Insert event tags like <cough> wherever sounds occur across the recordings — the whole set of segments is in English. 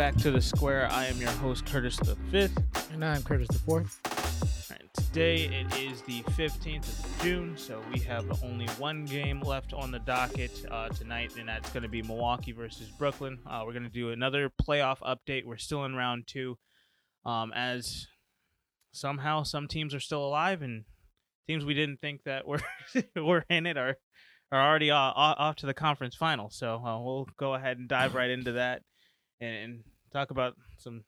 Back to the square. I am your host, Curtis the Fifth. And I'm Curtis the Fourth. And today it is the 15th of June, so we have only one game left on the docket uh, tonight, and that's going to be Milwaukee versus Brooklyn. Uh, we're going to do another playoff update. We're still in round two, um, as somehow some teams are still alive, and teams we didn't think that were <laughs> were in it are are already uh, off to the conference final. So uh, we'll go ahead and dive right into that and, and, talk about some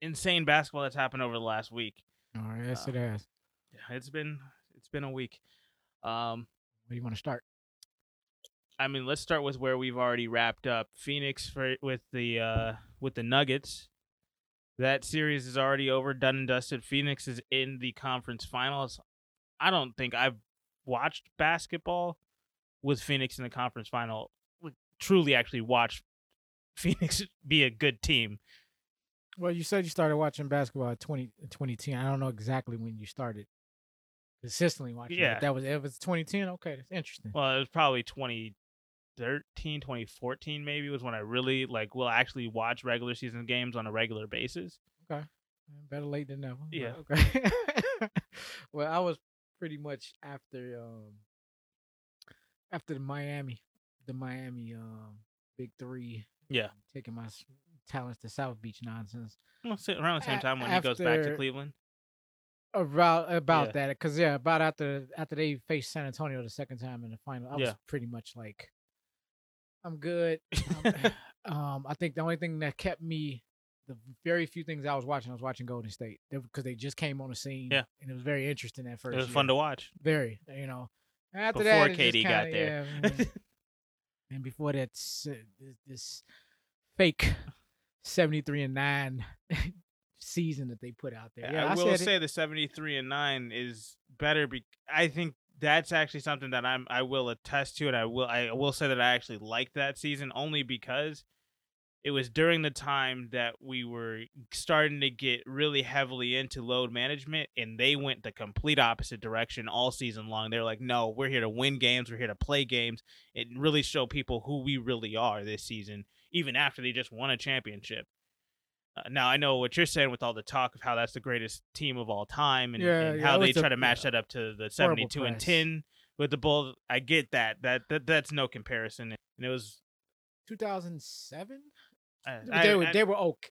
insane basketball that's happened over the last week. All right, yes, uh, it has. Yeah, it's been it's been a week. Um, where do you want to start? I mean, let's start with where we've already wrapped up. Phoenix for with the uh, with the Nuggets. That series is already over, done and dusted. Phoenix is in the conference finals. I don't think I've watched basketball with Phoenix in the conference final. Truly, actually watched <laughs> Phoenix be a good team. Well, you said you started watching basketball at 20, 2010. I don't know exactly when you started consistently watching. Yeah, that was it was 2010. Okay, that's interesting. Well, it was probably 2013, 2014 maybe was when I really like will actually watch regular season games on a regular basis. Okay, better late than never. Yeah. Okay. <laughs> well, I was pretty much after um after the Miami, the Miami um big three yeah. Taking my talents to South Beach nonsense. Well, around the same time when after, he goes back to Cleveland. About about yeah. that, because yeah, about after after they faced San Antonio the second time in the final, I was pretty much like, I'm good. <laughs> <laughs> um, I think the only thing that kept me, the very few things I was watching, I was watching Golden State because they, they, just came on the scene. Yeah, and it was very interesting at first. It was year. fun to watch. Very, you know. After Before that, KD kinda, got there. Yeah, <laughs> and before that, uh, this fake seventy three and nine <laughs> season that they put out there. Yeah, I, I will say it. the seventy three and nine is better. Be- I think that's actually something that I'm I will attest to, and I will I will say that I actually liked that season only because it was during the time that we were starting to get really heavily into load management and they went the complete opposite direction all season long they're like no we're here to win games we're here to play games and really show people who we really are this season even after they just won a championship uh, now I know what you're saying with all the talk of how that's the greatest team of all time and, yeah, and yeah, how they try a, to match yeah. that up to the 72 and 10 with the Bulls. I get that. That, that that's no comparison. And it was 2007 I, they I, were they were okay.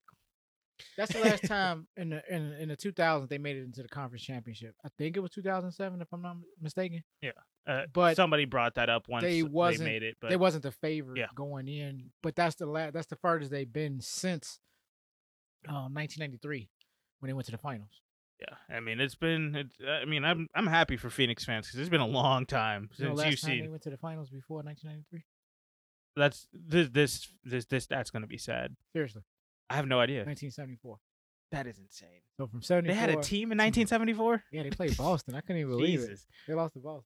That's the last time in the in, in the 2000s they made it into the conference championship. I think it was 2007 if I'm not mistaken. Yeah, uh, but somebody brought that up once they wasn't they made it, but they wasn't the favorite yeah. going in. But that's the last that's the furthest they've been since um, 1993 when they went to the finals. Yeah, I mean it's been. It, I mean I'm I'm happy for Phoenix fans because it's been a long time you since know, you've time seen. They went to the finals before 1993 that's this this this this that's gonna be sad. Seriously, I have no idea. 1974. That is insane. So from 74, they had a team in <laughs> 1974. Yeah, they played Boston. I couldn't even believe it. They lost to Boston.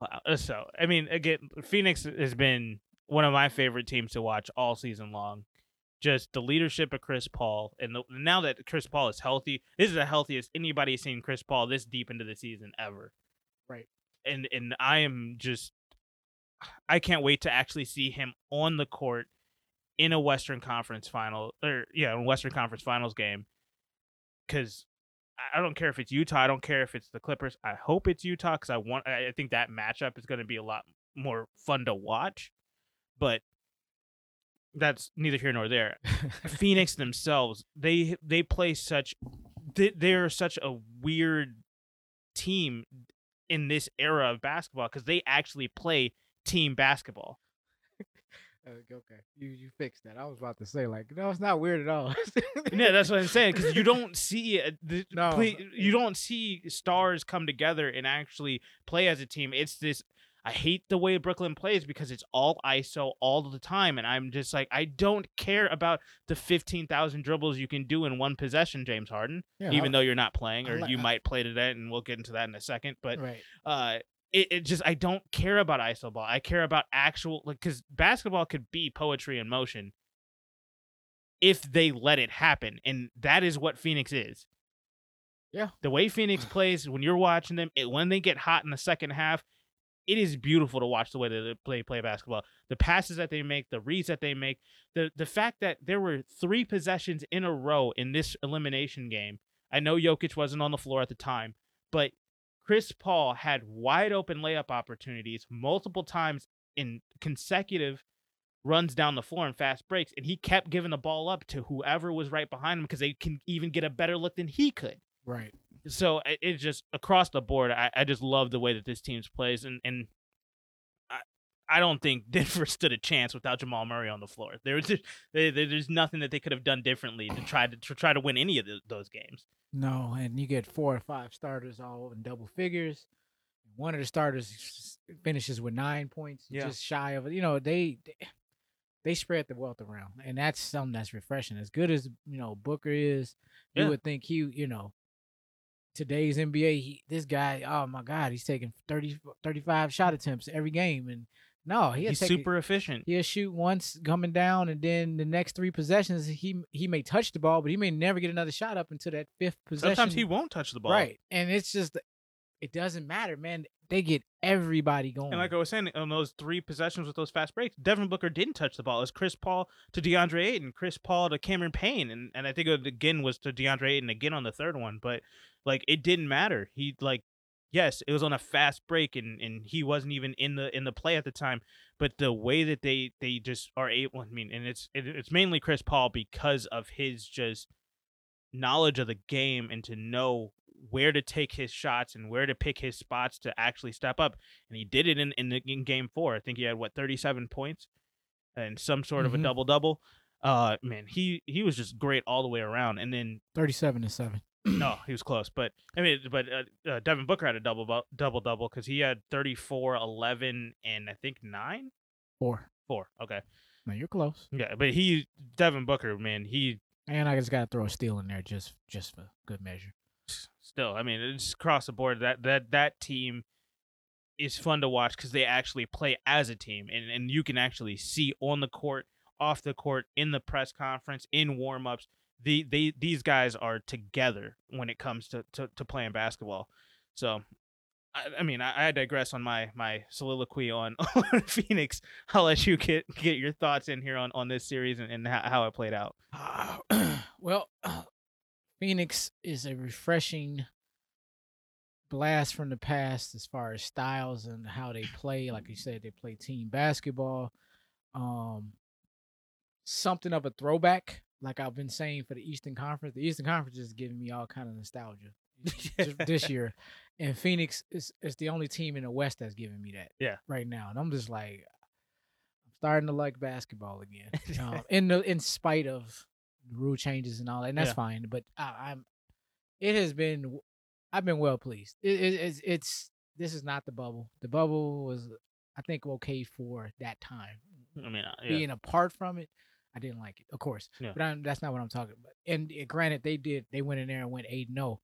Wow. Uh, so I mean, again, Phoenix has been one of my favorite teams to watch all season long. Just the leadership of Chris Paul, and the, now that Chris Paul is healthy, this is the healthiest anybody's seen Chris Paul this deep into the season ever. Right. And and I am just I can't wait to actually see him on the court in a Western Conference final or yeah, Western Conference Finals game. Because I don't care if it's Utah. I don't care if it's the Clippers. I hope it's Utah because I want. I think that matchup is going to be a lot more fun to watch. But that's neither here nor there. <laughs> Phoenix themselves, they they play such. They, they're such a weird team in this era of basketball because they actually play team basketball. <laughs> okay, you you fixed that. I was about to say like, no, it's not weird at all. <laughs> yeah, that's what I'm saying because you don't see the, <laughs> no, play, you don't see stars come together and actually play as a team. It's this. I hate the way Brooklyn plays because it's all ISO all the time, and I'm just like, I don't care about the fifteen thousand dribbles you can do in one possession, James Harden. Yeah, even I, though you're not playing, or like, you might play today, and we'll get into that in a second. But right. uh, it, it just I don't care about iso ball. I care about actual like because basketball could be poetry in motion if they let it happen, and that is what Phoenix is. Yeah, the way Phoenix <laughs> plays when you're watching them, it, when they get hot in the second half, it is beautiful to watch the way that they play play basketball. The passes that they make, the reads that they make, the the fact that there were three possessions in a row in this elimination game. I know Jokic wasn't on the floor at the time, but Chris Paul had wide open layup opportunities multiple times in consecutive runs down the floor and fast breaks, and he kept giving the ball up to whoever was right behind him because they can even get a better look than he could. Right. So it's just across the board. I, I just love the way that this team plays, and and I I don't think <laughs> Denver stood a chance without Jamal Murray on the floor. There was just, there's nothing that they could have done differently to try to, to try to win any of the, those games. No, and you get four or five starters all in double figures. One of the starters finishes with nine points, yeah. just shy of it. You know, they, they they spread the wealth around, and that's something that's refreshing. As good as you know Booker is, you would think he, you know, today's NBA, he, this guy, oh my God, he's taking 30, 35 shot attempts every game. And no, he he's super efficient. He'll shoot once coming down, and then the next three possessions, he he may touch the ball, but he may never get another shot up until that fifth possession. Sometimes he won't touch the ball. Right. And it's just, it doesn't matter, man. They get everybody going. And like I was saying, on those three possessions with those fast breaks, Devin Booker didn't touch the ball. It was Chris Paul to DeAndre Ayton, Chris Paul to Cameron Payne, and, and I think it again was to DeAndre Ayton again on the third one. But like it didn't matter. He like yes, it was on a fast break and and he wasn't even in the in the play at the time, but the way that they they just are able I mean, and it's it, it's mainly Chris Paul because of his just knowledge of the game and to know where to take his shots and where to pick his spots to actually step up. And he did it in in, the, in game 4. I think he had what 37 points and some sort mm-hmm. of a mm-hmm. double double. Uh man, he he was just great all the way around and then 37 to 7 <clears throat> no, he was close, but I mean, but uh, uh, Devin Booker had a double double double because he had 34, 11, and I think nine, four, four. Okay, no, you're close. Yeah, but he Devin Booker, man, he and I just got to throw a steal in there just just for good measure. Still, I mean, it's across the board that that that team is fun to watch because they actually play as a team, and and you can actually see on the court, off the court, in the press conference, in warm ups the they these guys are together when it comes to to, to playing basketball. So I, I mean, I, I, digress on my my soliloquy on, <laughs> on Phoenix. I'll let you get get your thoughts in here on on this series and, and how, how it played out. Uh, <clears throat> well, <clears throat> Phoenix is a refreshing blast from the past as far as styles and how they play. Like you said, they play team basketball. Um, something of a throwback like I've been saying for the Eastern Conference, the Eastern Conference is giving me all kind of nostalgia <laughs> this year. And Phoenix is, is the only team in the West that's giving me that. Yeah. Right now. And I'm just like I'm starting to like basketball again. <laughs> um, in the in spite of rule changes and all that. And that's yeah. fine. But I, am it has been I've been well pleased. It, it, it's it's this is not the bubble. The bubble was I think okay for that time. I mean, uh, yeah. being apart from it, I didn't like it, of course. Yeah. But I'm, that's not what I'm talking about. And uh, granted, they did. They went in there and went eight no.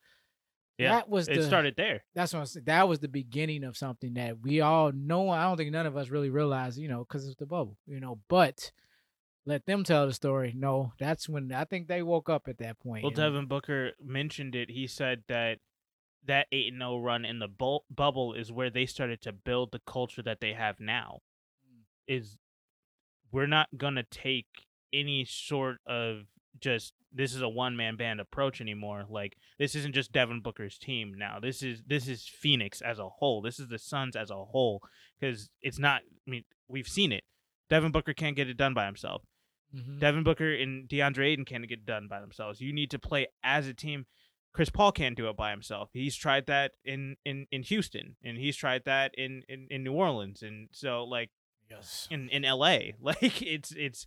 Yeah, that was it the, started there. That's what I'm saying. That was the beginning of something that we all know. I don't think none of us really realized, you know, because it's the bubble, you know. But let them tell the story. No, that's when I think they woke up at that point. Well, Devin Booker mentioned it. He said that that eight and zero oh run in the bu- bubble is where they started to build the culture that they have now. Mm. Is we're not gonna take any sort of just this is a one man band approach anymore. Like this isn't just Devin Booker's team now. This is this is Phoenix as a whole. This is the Suns as a whole because it's not. I mean, we've seen it. Devin Booker can't get it done by himself. Mm-hmm. Devin Booker and DeAndre Ayton can't get it done by themselves. You need to play as a team. Chris Paul can't do it by himself. He's tried that in in in Houston, and he's tried that in in, in New Orleans, and so like yes, in in L.A. <laughs> Like it's it's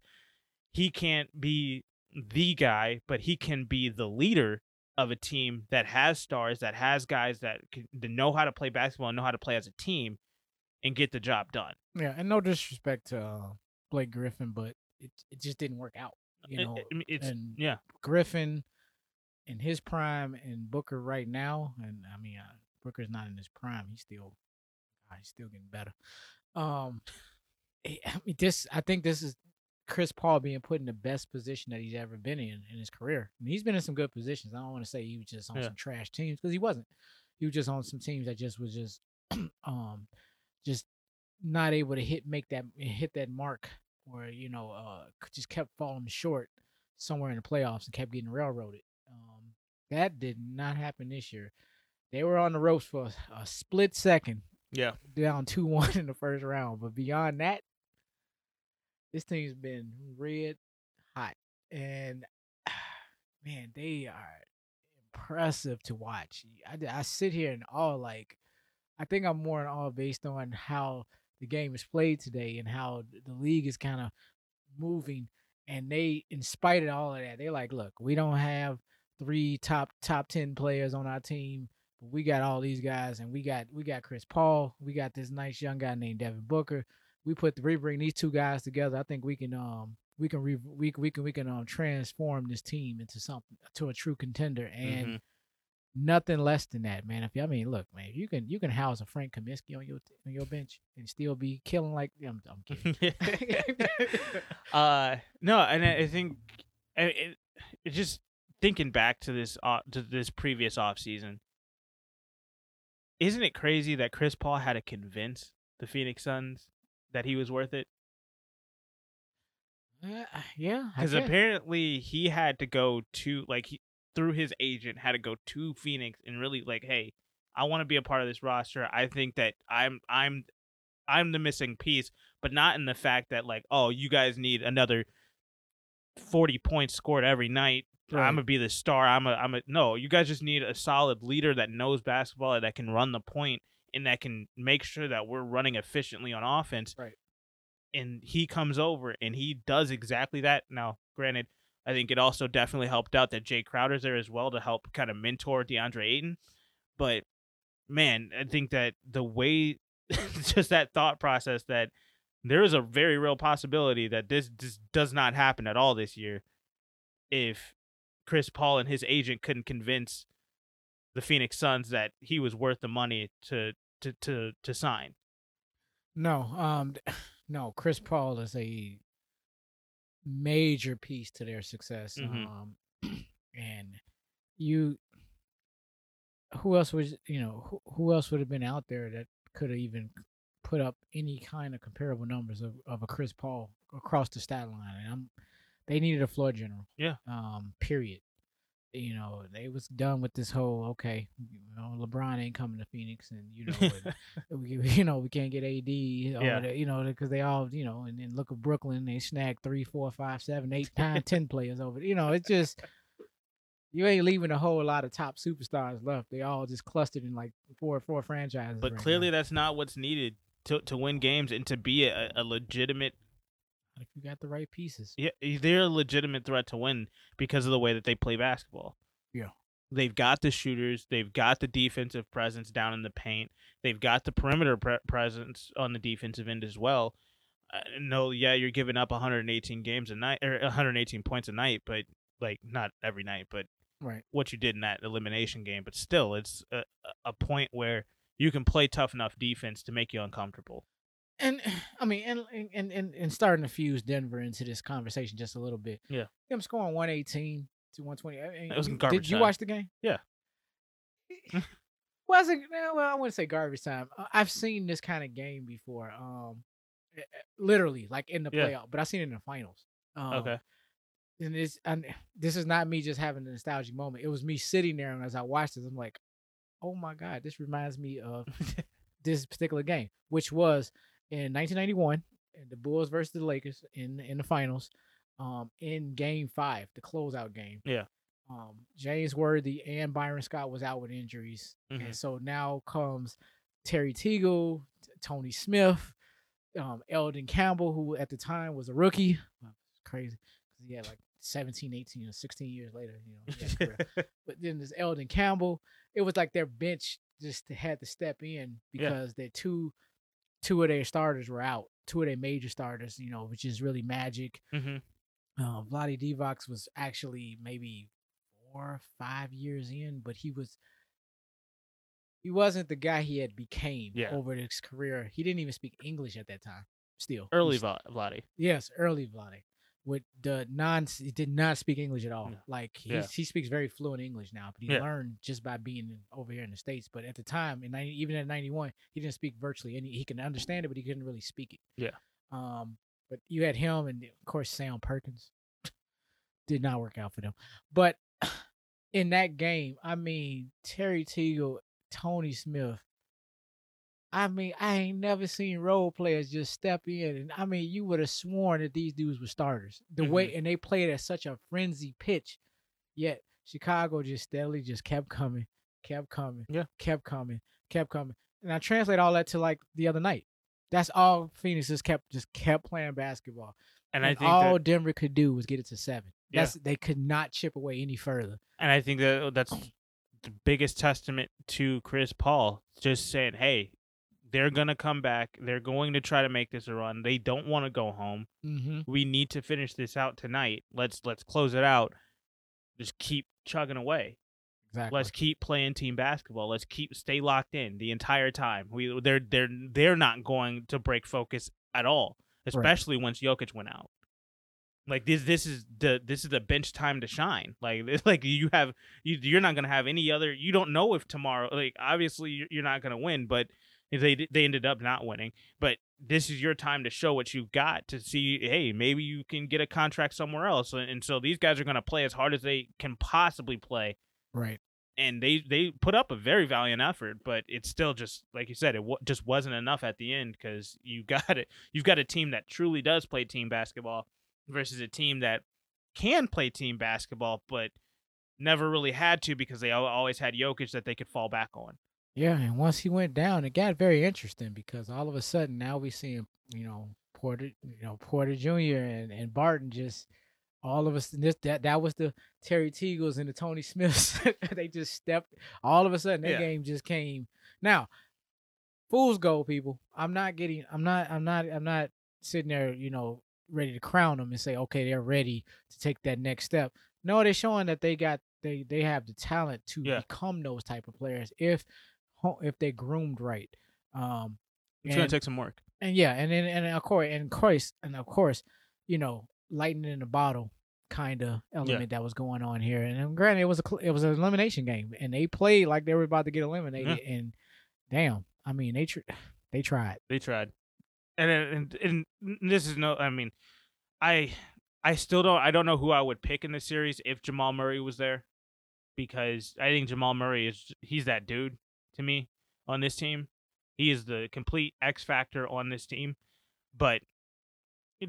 he can't be the guy, but he can be the leader of a team that has stars, that has guys that, can, that know how to play basketball and know how to play as a team and get the job done. Yeah, and no disrespect to uh, Blake Griffin, but it it just didn't work out. You know, it, it's and yeah, Griffin in his prime and Booker right now, and I mean uh, Booker's not in his prime. He's still, he's still getting better. Um, I mean, this I think this is Chris Paul being put in the best position that he's ever been in in his career. I mean, he's been in some good positions. I don't want to say he was just on yeah. some trash teams because he wasn't. He was just on some teams that just was just <clears throat> um just not able to hit make that hit that mark where you know uh just kept falling short somewhere in the playoffs and kept getting railroaded. Um, that did not happen this year. They were on the ropes for a, a split second. Yeah, down two one <laughs> in the first round, but beyond that, this team's been red hot, and <sighs> man, they are impressive to watch. I, I sit here and all like, I think I'm more in awe based on how the game is played today and how the league is kind of moving. And they, in spite of all of that, they're like, look, we don't have three top top ten players on our team, but we got all these guys, and we got we got Chris Paul, we got this nice young guy named Devin Booker. We put the, we bring these two guys together. I think we can um we can re, we, we can we can um transform this team into something to a true contender and mm-hmm. nothing less than that, man. If you, I mean, look, man, you can you can house a Frank Kaminsky on your on your bench and still be killing like I'm, I'm kidding. <laughs> <laughs> uh, no, and I, think it, it just thinking back to this uh, to this previous off season. Isn't it crazy that Chris Paul had to convince the Phoenix Suns that he was worth it? Uh, yeah, because apparently he had to go to like he, through his agent had to go to Phoenix and really like, hey, I want to be a part of this roster. I think that I'm I'm I'm the missing piece, but not in the fact that like, oh, you guys need another forty points scored every night. Right. I'm gonna be the star. I'm a I'm a no. You guys just need a solid leader that knows basketball and that can run the point and that can make sure that we're running efficiently on offense. Right and he comes over and he does exactly that. Now, granted, I think it also definitely helped out that Jae Crowder's there as well to help kind of mentor DeAndre Ayton. But man, I think that the way, <laughs> just that thought process that there is a very real possibility that this, just does not happen at all this year if Chris Paul and his agent couldn't convince the Phoenix Suns that he was worth the money to to to to sign. No, um <sighs> no, Chris Paul is a major piece to their success. Mm-hmm. Um, <clears throat> and you, who else was you know who, who else would have been out there that could have even put up any kind of comparable numbers of, of a Chris Paul across the stat line? And I'm, they needed a floor general. Yeah. Um. Period you know, they was done with this whole okay, you know, LeBron ain't coming to Phoenix, and you know, <laughs> we, you know, we can't get AD, yeah. The, you know, because they all, you know, and then look at Brooklyn, they snagged three, four, five, seven, eight, nine, <laughs> ten players over. You know, it's just you ain't leaving a whole lot of top superstars left. They all just clustered in like four, four franchises. But right clearly, now. that's not what's needed to to win games and to be a, a legitimate if you got the right pieces. Yeah, they're a legitimate threat to win because of the way that they play basketball. Yeah. They've got the shooters. They've got the defensive presence down in the paint. They've got the perimeter pre- presence on the defensive end as well. Uh, no, yeah, you're giving up 118 games a night or 118 points a night, but like not every night, but right. what you did in that elimination game. But still, it's a, a point where you can play tough enough defense to make you uncomfortable and <sighs> I mean, and and and and starting to fuse Denver into this conversation just a little bit. Yeah, them scoring one eighteen to one twenty. It was garbage. Did you watch the game? Yeah. was it? Well, I wouldn't say garbage time. I've seen this kind of game before. Um, eh, eh, literally like in the playoff, but I've seen it in the finals. Um, okay. And this, and this is not me just having a nostalgic moment. It was me sitting there, and as I watched this, I'm like, "Oh my god, this reminds me of <laughs> this particular game, which was in 1991, the Bulls versus the Lakers in in the finals, um, in Game Five, the closeout game. Yeah. Um, James Worthy and Byron Scott was out with injuries, mm-hmm. and so now comes Terry Teagle, Tony Smith, um, Elden Campbell, who at the time was a rookie. crazy because he had like 17, 18, or 16 years later, you know. <laughs> but then there's Elden Campbell. It was like their bench just had to step in because yeah. they're two two of their starters were out. Two of their major starters, you know, which is really magic. Mm-hmm. Uh, Vlade Divac was actually maybe four or five years in, but he was he wasn't the guy he had became yeah. over his career. He didn't even speak English at that time. Still, early Vlade. Yes, early Vlade. With the non he did not speak English at all. Yeah. Like he yeah. he speaks very fluent English now, but he yeah. learned just by being over here in the states. But at the time, in 90, even at ninety one, he didn't speak virtually any. He can understand it, but he couldn't really speak it. Yeah. Um, but you had him and of course Sam Perkins. <laughs> did not work out for them, but <clears throat> in that game, I mean Terry Teagle, Tony Smith, I mean, I ain't never seen role players just step in, and I mean, you would have sworn that these dudes were starters. The mm-hmm. way and they played at such a frenzy pitch, yet Chicago just steadily just kept coming, kept coming, yeah, kept coming, kept coming. And I translate all that to like the other night. That's all Phoenix just kept just kept playing basketball. And, and I think all that, Denver could do was get it to seven. That's yeah. they could not chip away any further. And I think that that's the biggest testament to Chris Paul, just saying, "Hey, they're gonna come back. They're going to try to make this a run. They don't want to go home. Mm-hmm. We need to finish this out tonight. Let's let's close it out. Just keep chugging away. Exactly. Let's keep playing team basketball. Let's keep stay locked in the entire time. We they're they're they're not going to break focus at all, especially right. once Jokic went out. Like this this is the this is the bench time to shine. Like <laughs> like you have you you're not gonna have any other. You don't know if tomorrow. Like obviously you're not gonna win, but they they ended up not winning, but this is your time to show what you've got to see. Hey, maybe you can get a contract somewhere else, and so these guys are going to play as hard as they can possibly play. Right. And they they put up a very valiant effort, but it's still just like you said, it w- just wasn't enough at the end because you got it. You've got a team that truly does play team basketball versus a team that can play team basketball, but never really had to because they always had Jokic that they could fall back on. Yeah, and once he went down, it got very interesting because all of a sudden now we see him, you know, Porter, you know, Porter Jr. and, and Barton just all of us this that that was the Terry Teagles and the Tony <laughs> Smiths. they just stepped all of a sudden that yeah. game just came. Now, fool's gold, people. I'm not getting I'm not I'm not I'm not sitting there, you know, ready to crown them and say, okay, they're ready to take that next step. No, they're showing that they got they they have the talent to yeah. become those type of players if if they groomed right. Um, it's and, gonna take some work. And yeah, and then and, of course, and course, and of course, you know, lightning in the bottle kind of element yeah. that was going on here. And granted, it was a it was an elimination game, and they played like they were about to get eliminated. Mm-hmm. And damn, I mean, they tr- <sighs> they tried. They tried. And, and and this is no, I mean, I I still don't I don't know who I would pick in the series if Jamal Murray was there, because I think Jamal Murray is he's that dude to me on this team. He is the complete X factor on this team. But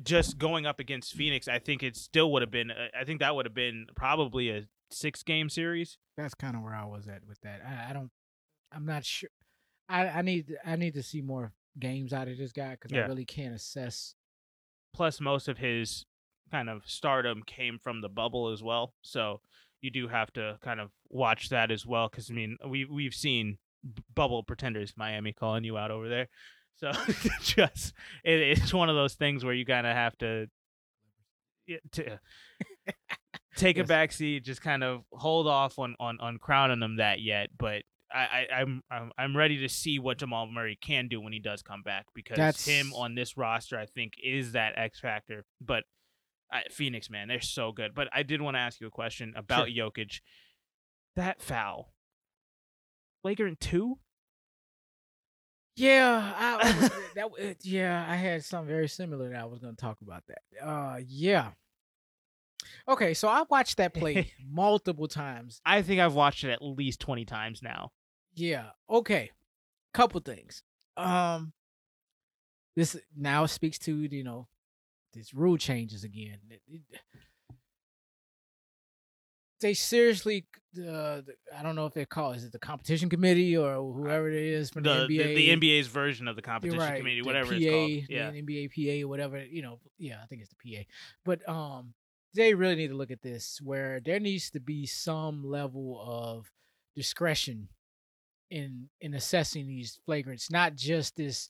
just going up against Phoenix, I think it still would have been. Uh, I think that would have been probably a six game series. That's kind of where I was at with that. I, I don't. I'm not sure. I, I need I need to see more games out of this guy because yeah. I really can't assess. Plus, most of his kind of stardom came from the bubble as well, so you do have to kind of watch that as well. Because I mean, we we've seen bubble pretenders, Miami calling you out over there. So <laughs> just it, it's one of those things where you kind of have to to <laughs> take yes. a back seat, just kind of hold off on on on crowning them that yet, but. I, I, am I'm I'm ready to see what Jamal Murray can do when he does come back because That's... him on this roster I think is that X factor. But I, Phoenix man, they're so good. But I did want to ask you a question about sure. Jokic. That foul flagrant two? Yeah, I, <laughs> that yeah, I had something very similar that I was going to talk about that. Uh, yeah. Okay, so I watched that play <laughs> multiple times. I think I've watched it at least twenty times now. Yeah. Okay. Couple things. Um, this now speaks to you know, these rule changes again. It, it, they seriously uh, I don't know if they call it, is it the competition committee or whoever it is from the, the NBA. The, the, NBA's version of the competition right, committee, whatever PA, it's called. Yeah. The NBA PA or whatever, you know, yeah, I think it's the PA. But um they really need to look at this where there needs to be some level of discretion in in assessing these flagrants, not just this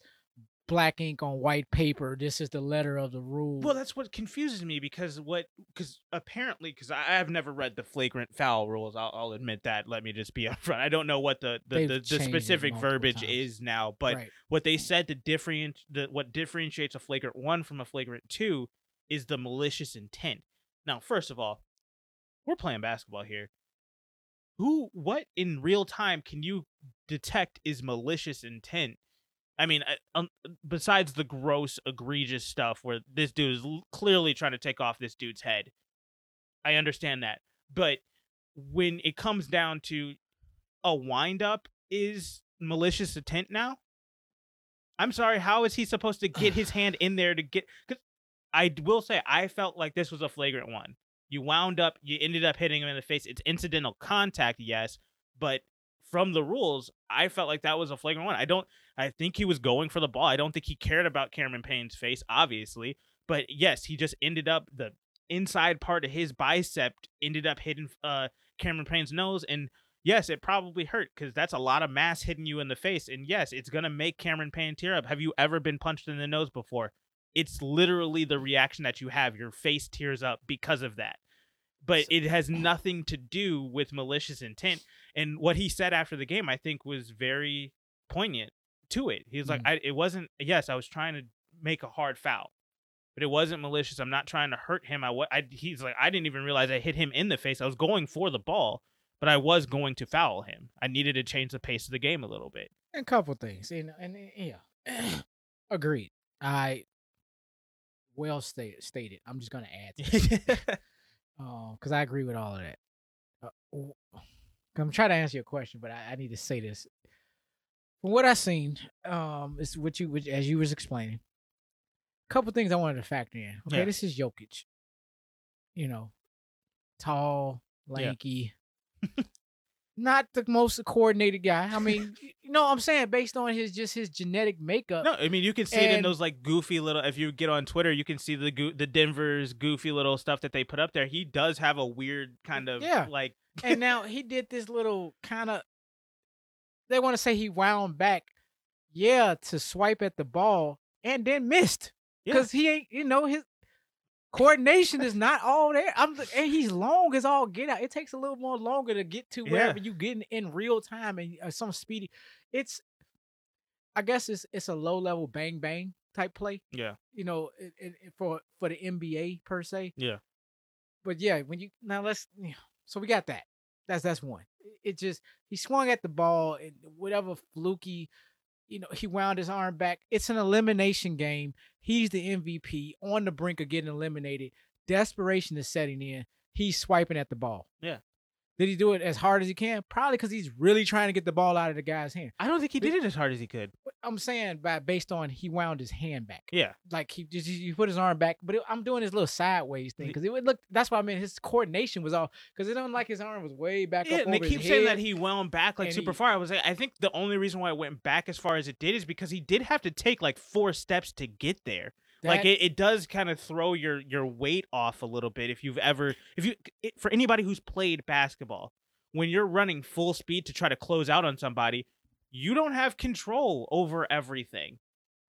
black ink on white paper. This is the letter of the rule. Well, that's what confuses me because what because apparently because I have never read the flagrant foul rules. I'll, I'll admit that. Let me just be <laughs> upfront. I don't know what the the, the, the, specific verbiage times. is now, but right. what they said to different the what differentiates a flagrant one from a flagrant two is the malicious intent. Now, first of all, we're playing basketball here. Who, what in real time can you detect is malicious intent? I mean, um, besides the gross, egregious stuff where this dude is clearly trying to take off this dude's head, I understand that. But when it comes down to a windup is malicious intent now, I'm sorry, how is he supposed to get his <sighs> hand in there to get? Because I will say, I felt like this was a flagrant one. You wound up, you ended up hitting him in the face. It's incidental contact, yes, but from the rules, I felt like that was a flagrant one. I don't, I think he was going for the ball. I don't think he cared about Cameron Payne's face, obviously, but yes, he just ended up the inside part of his bicep ended up hitting uh Cameron Payne's nose and yes, it probably hurt because that's a lot of mass hitting you in the face. And yes, it's gonna make Cameron Payne tear up. Have you ever been punched in the nose before? It's literally the reaction that you have. Your face tears up because of that. But it has <sighs> nothing to do with malicious intent. And what he said after the game, I think, was very poignant to it. He was like, mm. I, "It wasn't. Yes, I was trying to make a hard foul, but it wasn't malicious. I'm not trying to hurt him. I, I he's like, I didn't even realize I hit him in the face. I was going for the ball, but I was going to foul him. I needed to change the pace of the game a little bit. A couple things, and and yeah, <clears throat> agreed. I well stated. Stated. I'm just gonna add, because <laughs> um, I agree with all of that. Uh, <sighs> I'm trying to answer your question, but I, I need to say this. From what I seen, um, is what you, which, as you was explaining, a couple things I wanted to factor in. Okay, yeah. this is Jokic. You know, tall, lanky, <laughs> not the most coordinated guy. I mean, you know what I'm saying? Based on his just his genetic makeup. No, I mean you can see and, it in those like goofy little. If you get on Twitter, you can see the go- the Denver's goofy little stuff that they put up there. He does have a weird kind of yeah. like. and <laughs> now he did this little kind of. They want to say he wound back, yeah, to swipe at the ball and then missed because yeah. he ain't. You know his coordination is not all there. I'm and he's long as all get out. It takes a little more longer to get to wherever yeah. you getting in real time and uh, some speedy. It's, I guess it's it's a low level bang bang type play. Yeah, you know, it, it, for for the NBA per se. Yeah, but yeah, when you now let's so we got that. That's that's one. It just he swung at the ball and whatever fluky you know, he wound his arm back. It's an elimination game. He's the MVP on the brink of getting eliminated. Desperation is setting in. He's swiping at the ball. Yeah. Did he do it as hard as he can? Probably because he's really trying to get the ball out of the guy's hand. I don't think he did it as hard as he could. I'm saying by based on he wound his hand back. Yeah, like he just he put his arm back, but it, I'm doing his little sideways thing because it would look. That's why I mean his coordination was all because it don't like his arm was way back. Yeah, and they keep saying that he wound back like super he, far. I was like, I think the only reason why it went back as far as it did is because he did have to take like four steps to get there. That, like it, it does kind of throw your your weight off a little bit if you've ever if you it, for anybody who's played basketball when you're running full speed to try to close out on somebody, you don't have control over everything.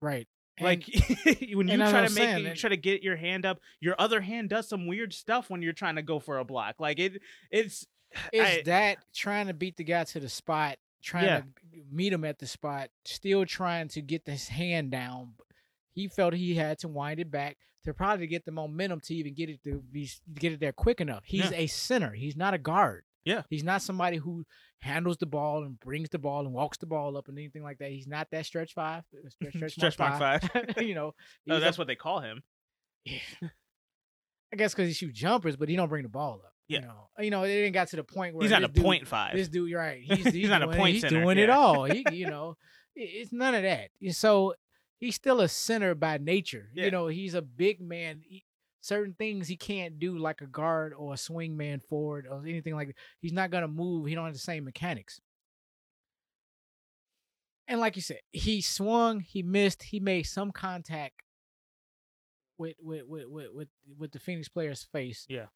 Right. Like <laughs> when you try to make saying, it, you try to get your hand up, your other hand does some weird stuff when you're trying to go for a block. Like it, it's <sighs> it's I, that trying to beat the guy to the spot, trying yeah. to meet him at the spot, still trying to get this hand down. He felt he had to wind it back to probably get the momentum to even get it to be get it there quick enough. He's yeah. a center. He's not a guard. Yeah. He's not somebody who handles the ball and brings the ball and walks the ball up and anything like that. He's not that stretch five. Uh, stretch, <laughs> stretch, stretch mark five. five. <laughs> you know. <laughs> Oh, that's a, what they call him. Yeah. I guess because he shoot jumpers, but he don't bring the ball up. Yeah. You know, you know, it didn't got to the point where he's not a dude, point five. This dude, right. He's, he's, he's not a point. He's center. doing yeah. it all. He, you know, it's none of that. So he's still a center by nature. Yeah. You know, he's a big man. He, certain things he can't do like a guard or a swing man forward or anything like that. He's not gonna move. He don't have the same mechanics. And like you said, he swung, he missed, he made some contact with with with with with, with the Phoenix player's face. Yeah.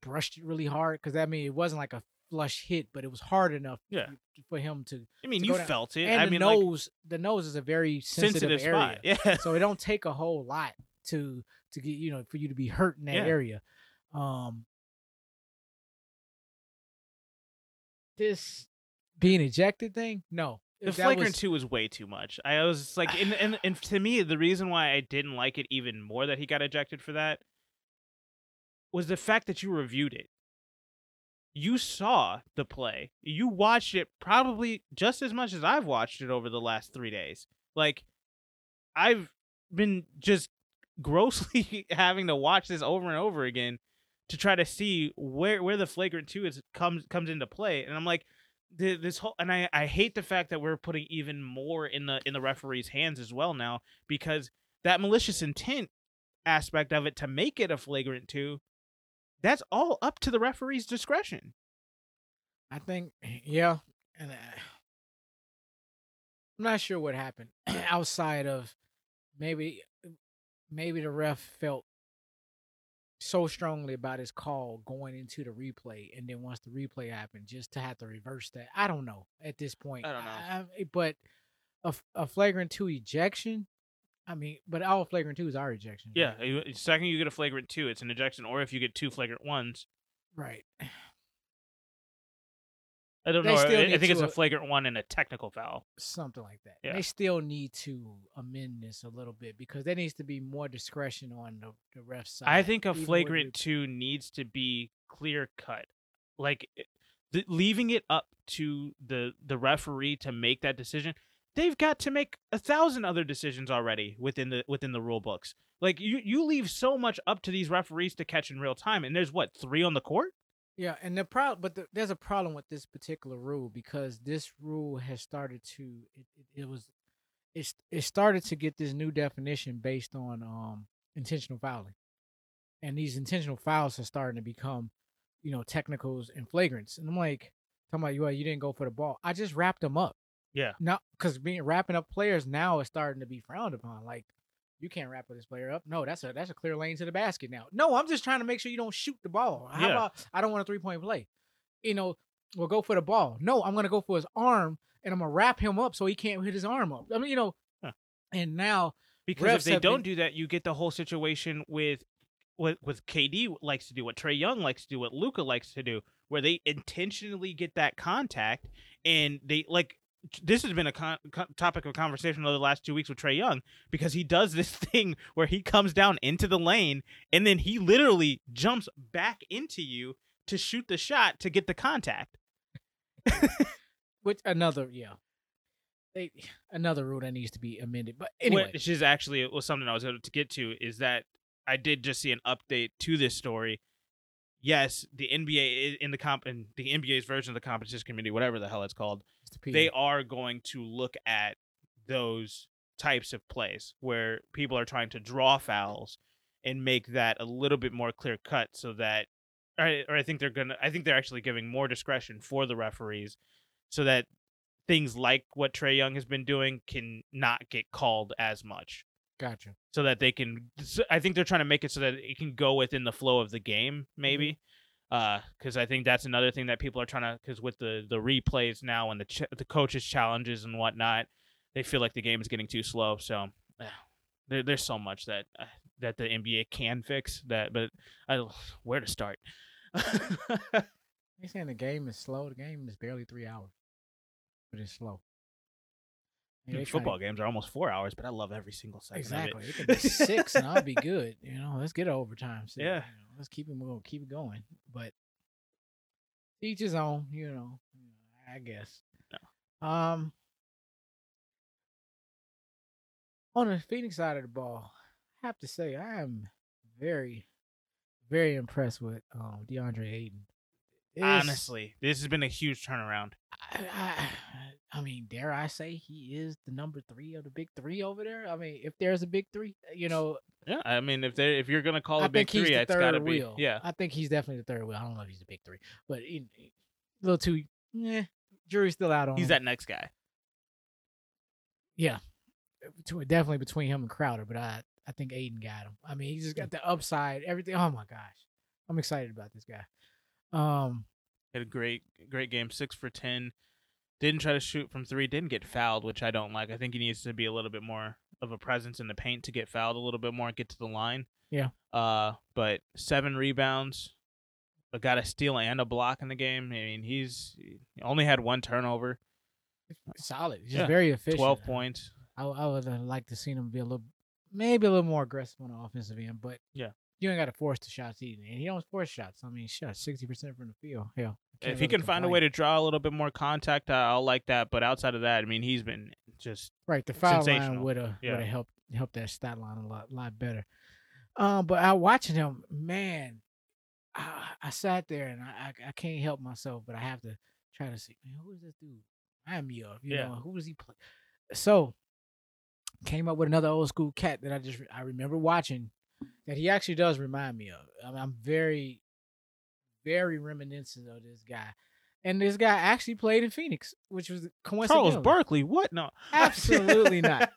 Brushed it really hard because I mean it wasn't like a flush hit, but it was hard enough yeah. for him to. I mean, to you felt it. And I the mean, nose, like, the nose is a very sensitive, sensitive area. Yeah. so it don't take a whole lot to to get you know for you to be hurt in that yeah. area. Um, this being ejected thing, no, the flagrant was... two was way too much. I was like, and, and and to me, the reason why I didn't like it even more that he got ejected for that was the fact that you reviewed it. You saw the play. You watched it probably just as much as I've watched it over the last three days. Like, I've been just grossly <laughs> having to watch this over and over again to try to see where where the flagrant two is comes comes into play, and I'm like, this whole and I I hate the fact that we're putting even more in the in the referee's hands as well now because that malicious intent aspect of it to make it a flagrant two, that's all up to the referee's discretion. I think, eh, yeah, and uh, I'm not sure what happened <clears throat> outside of maybe eh, maybe the ref felt so strongly about his call going into the replay, and then once the replay happened, just to have to reverse that. I don't know at this point. I don't know, I, I, but a, a flagrant two ejection. I mean, but all flagrant twos are ejections. Yeah, right? second you get a flagrant two, it's an ejection, or if you get two flagrant ones, right. I don't know. I, I think it's a flagrant one and a technical foul. Something like that. Yeah. They still need to amend this a little bit because there needs to be more discretion on the, the ref side. I think a flagrant two needs to be clear cut. Like eh, the, leaving it up to the the referee to make that decision. They've got to make a thousand other decisions already within the within the rule books. Like you you leave so much up to these referees to catch in real time, and there's what three on the court. Yeah, and the problem, but the, there's a problem with this particular rule because this rule has started to it, it, it was it it started to get this new definition based on um intentional fouling, and these intentional fouls are starting to become, you know, technicals and flagrants, and I'm like, talking about you, you didn't go for the ball. I just wrapped them up. Yeah. Now, because being wrapping up players now is starting to be frowned upon. Like you can't wrap this player up. No, that's a that's a clear lane to the basket now. No, I'm just trying to make sure you don't shoot the ball. How yeah. about I don't want a three point play? You know, we'll go for the ball. No, I'm gonna go for his arm and I'm gonna wrap him up so he can't hit his arm up. I mean, you know, huh. and now because if they don't been, do that, you get the whole situation with what with KD likes to do, what Trey Young likes to do, what Luka likes to do, where they intentionally get that contact and they like this has been a con- topic of conversation over the last two weeks with Trey Young because he does this <laughs> thing where he comes down into the lane and then he literally jumps back into you to shoot the shot to get the contact. <laughs> Which another, yeah, they another rule that needs to be amended. But anyway, which is actually was something I was going to get to is that I did just see an update to this story yes, the NBA in the comp and the NBA's version of the competition committee, whatever the hell it's called, they are going to look at those types of plays where people are trying to draw fouls and make that a little bit more clear cut so that or, or I think they're gonna I think they're actually giving more discretion for the referees so that things like what Trey Young has been doing can not get called as much. Gotcha. So that they can, I think they're trying to make it so that it can go within the flow of the game, maybe. Mm-hmm. Uh, because I think that's another thing that people are trying to, because with the the replays now and the ch- the coaches challenges and whatnot, they feel like the game is getting too slow. So uh, there, there's so much that uh, that the NBA can fix that, but I, where to start? <laughs> You're saying the game is slow. The game is barely three hours, but it's slow. Yeah, football to... games are almost four hours, but I love every single second. Exactly, it. it could be six, and I'll be <laughs> good. You know, let's get overtime. So, yeah, you know, let's keep it moving, keep it going. But each his own. You know, I guess. No. Um, on the Phoenix side of the ball, I have to say I am very, very impressed with um, DeAndre Ayton. Honestly, this has been a huge turnaround. I, I, I, mean, dare I say he is the number three of the big three over there? I mean, if there's a big three, you know. Yeah, I mean, if they if you're gonna call a big three, it's gotta wheel. be. Yeah, I think he's definitely the third wheel. I don't know if he's a big three, but he, a little too. Yeah, jury's still out on. He's him. that next guy. Yeah, definitely between him and Crowder, but I I think Ayton got him. I mean, he just got the upside, everything. Oh my gosh, I'm excited about this guy. Um, had a great great game, six for ten. Didn't try to shoot from three. Didn't get fouled, which I don't like. I think he needs to be a little bit more of a presence in the paint to get fouled a little bit more and get to the line. Yeah. Uh, but seven rebounds, got a steal and a block in the game. I mean, he's he only had one turnover. solid, just yeah. very efficient. Twelve points. I, I would have liked to see him be a little, maybe a little more aggressive on the offensive end, but yeah, you ain't got to force the shots either, and he don't force shots. I mean, shot sixty percent from the field. Hell, if he can find a way to draw a little bit more contact, I'll like that. But outside of that, I mean, he's been just right. The foul line would have yeah. would have helped helped that stat line a lot lot better. Um, but I watching him, man, I, I sat there and I, I, I can't help myself, but I have to try to see, man, who is this dude? I'm you, you yeah. know, who does he play? So came up with another old school cat that I just I remember watching that he actually does remind me of. I mean, I'm very, very reminiscent of this guy. And this guy actually played in Phoenix, which was coincidental. Charles Barkley, what? No, absolutely not.